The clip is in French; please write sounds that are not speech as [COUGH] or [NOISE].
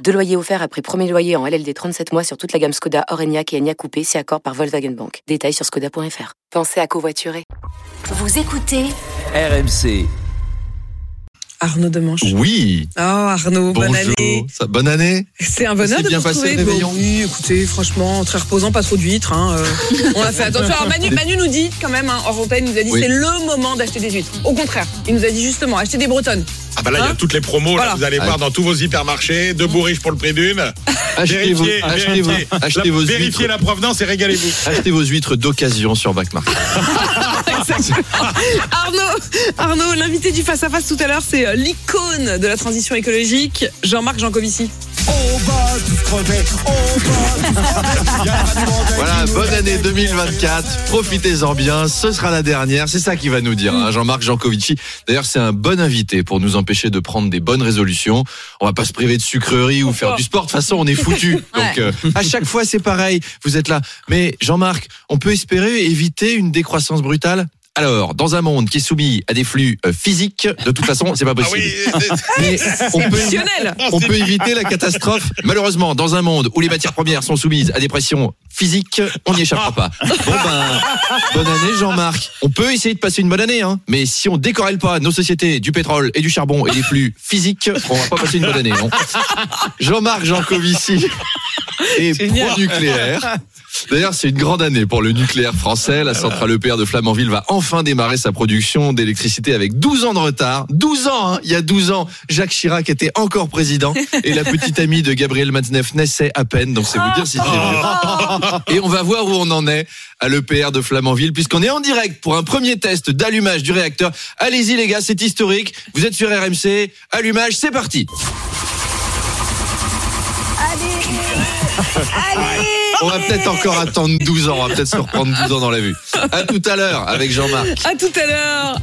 Deux loyers offerts après premier loyer en LLD 37 mois sur toute la gamme Skoda, Orenia et Enya Coupé, si accord par Volkswagen Bank. Détails sur skoda.fr. Pensez à covoiturer. Vous écoutez RMC. Arnaud Demanche. Oui. Oh Arnaud, bonne Bonjour. année. Ça- bonne année. C'est un bonheur de bien vous passé, le réveillon oui, écoutez, franchement, très reposant, pas trop d'huîtres. Hein, euh. on a fait attention. Alors Manu, Manu nous dit quand même, hein, hors antenne, il nous a dit Oui. c'est le moment d'acheter des huîtres. Au contraire, il nous a dit justement acheter des bretonnes. Ah bah là, il y Hein a toutes les promos, là, vous allez voir dans tous vos hypermarchés, deux bourriches pour le prix d'une. Achetez vos, Vérifiez, achetez vérifiez, achetez la, vos vérifiez huîtres. la provenance et régalez-vous. Achetez vos huîtres d'occasion sur Back Market. [LAUGHS] [LAUGHS] Arnaud, Arnaud, l'invité du face à face tout à l'heure, c'est euh, l'icône de la transition écologique, Jean-Marc Jancovici. [LAUGHS] Voilà, bonne année 2024. Profitez-en bien. Ce sera la dernière. C'est ça qui va nous dire, hein, Jean-Marc Jancovici. D'ailleurs, c'est un bon invité pour nous empêcher de prendre des bonnes résolutions. On va pas se priver de sucreries ou faire du sport. De toute façon, on est foutu. [LAUGHS] Donc, euh, à chaque fois, c'est pareil. Vous êtes là. Mais Jean-Marc, on peut espérer éviter une décroissance brutale? Alors, dans un monde qui est soumis à des flux euh, physiques, de toute façon, c'est pas Ah possible. oui, [LAUGHS] Mais on peut, on peut éviter la catastrophe. Malheureusement, dans un monde où les matières premières sont soumises à des pressions physiques, on n'y échappera pas. Bon ben, bonne année Jean-Marc. On peut essayer de passer une bonne année, hein. Mais si on décorrèle pas nos sociétés du pétrole et du charbon et des flux physiques, on va pas passer une bonne année, non Jean-Marc Jancovici est pro-nucléaire. D'ailleurs, c'est une grande année pour le nucléaire français. La centrale EPR de Flamanville va enfin démarrer sa production d'électricité avec 12 ans de retard. 12 ans, hein Il y a 12 ans, Jacques Chirac était encore président [LAUGHS] et la petite amie de Gabriel Matzneff naissait à peine. Donc c'est vous dire si c'est vieux. Et on va voir où on en est à l'EPR de Flamanville puisqu'on est en direct pour un premier test d'allumage du réacteur. Allez-y les gars, c'est historique. Vous êtes sur RMC. Allumage, c'est parti. On va peut-être encore attendre 12 ans. On va peut-être se reprendre 12 ans dans la vue. À tout à l'heure avec Jean-Marc. À tout à l'heure.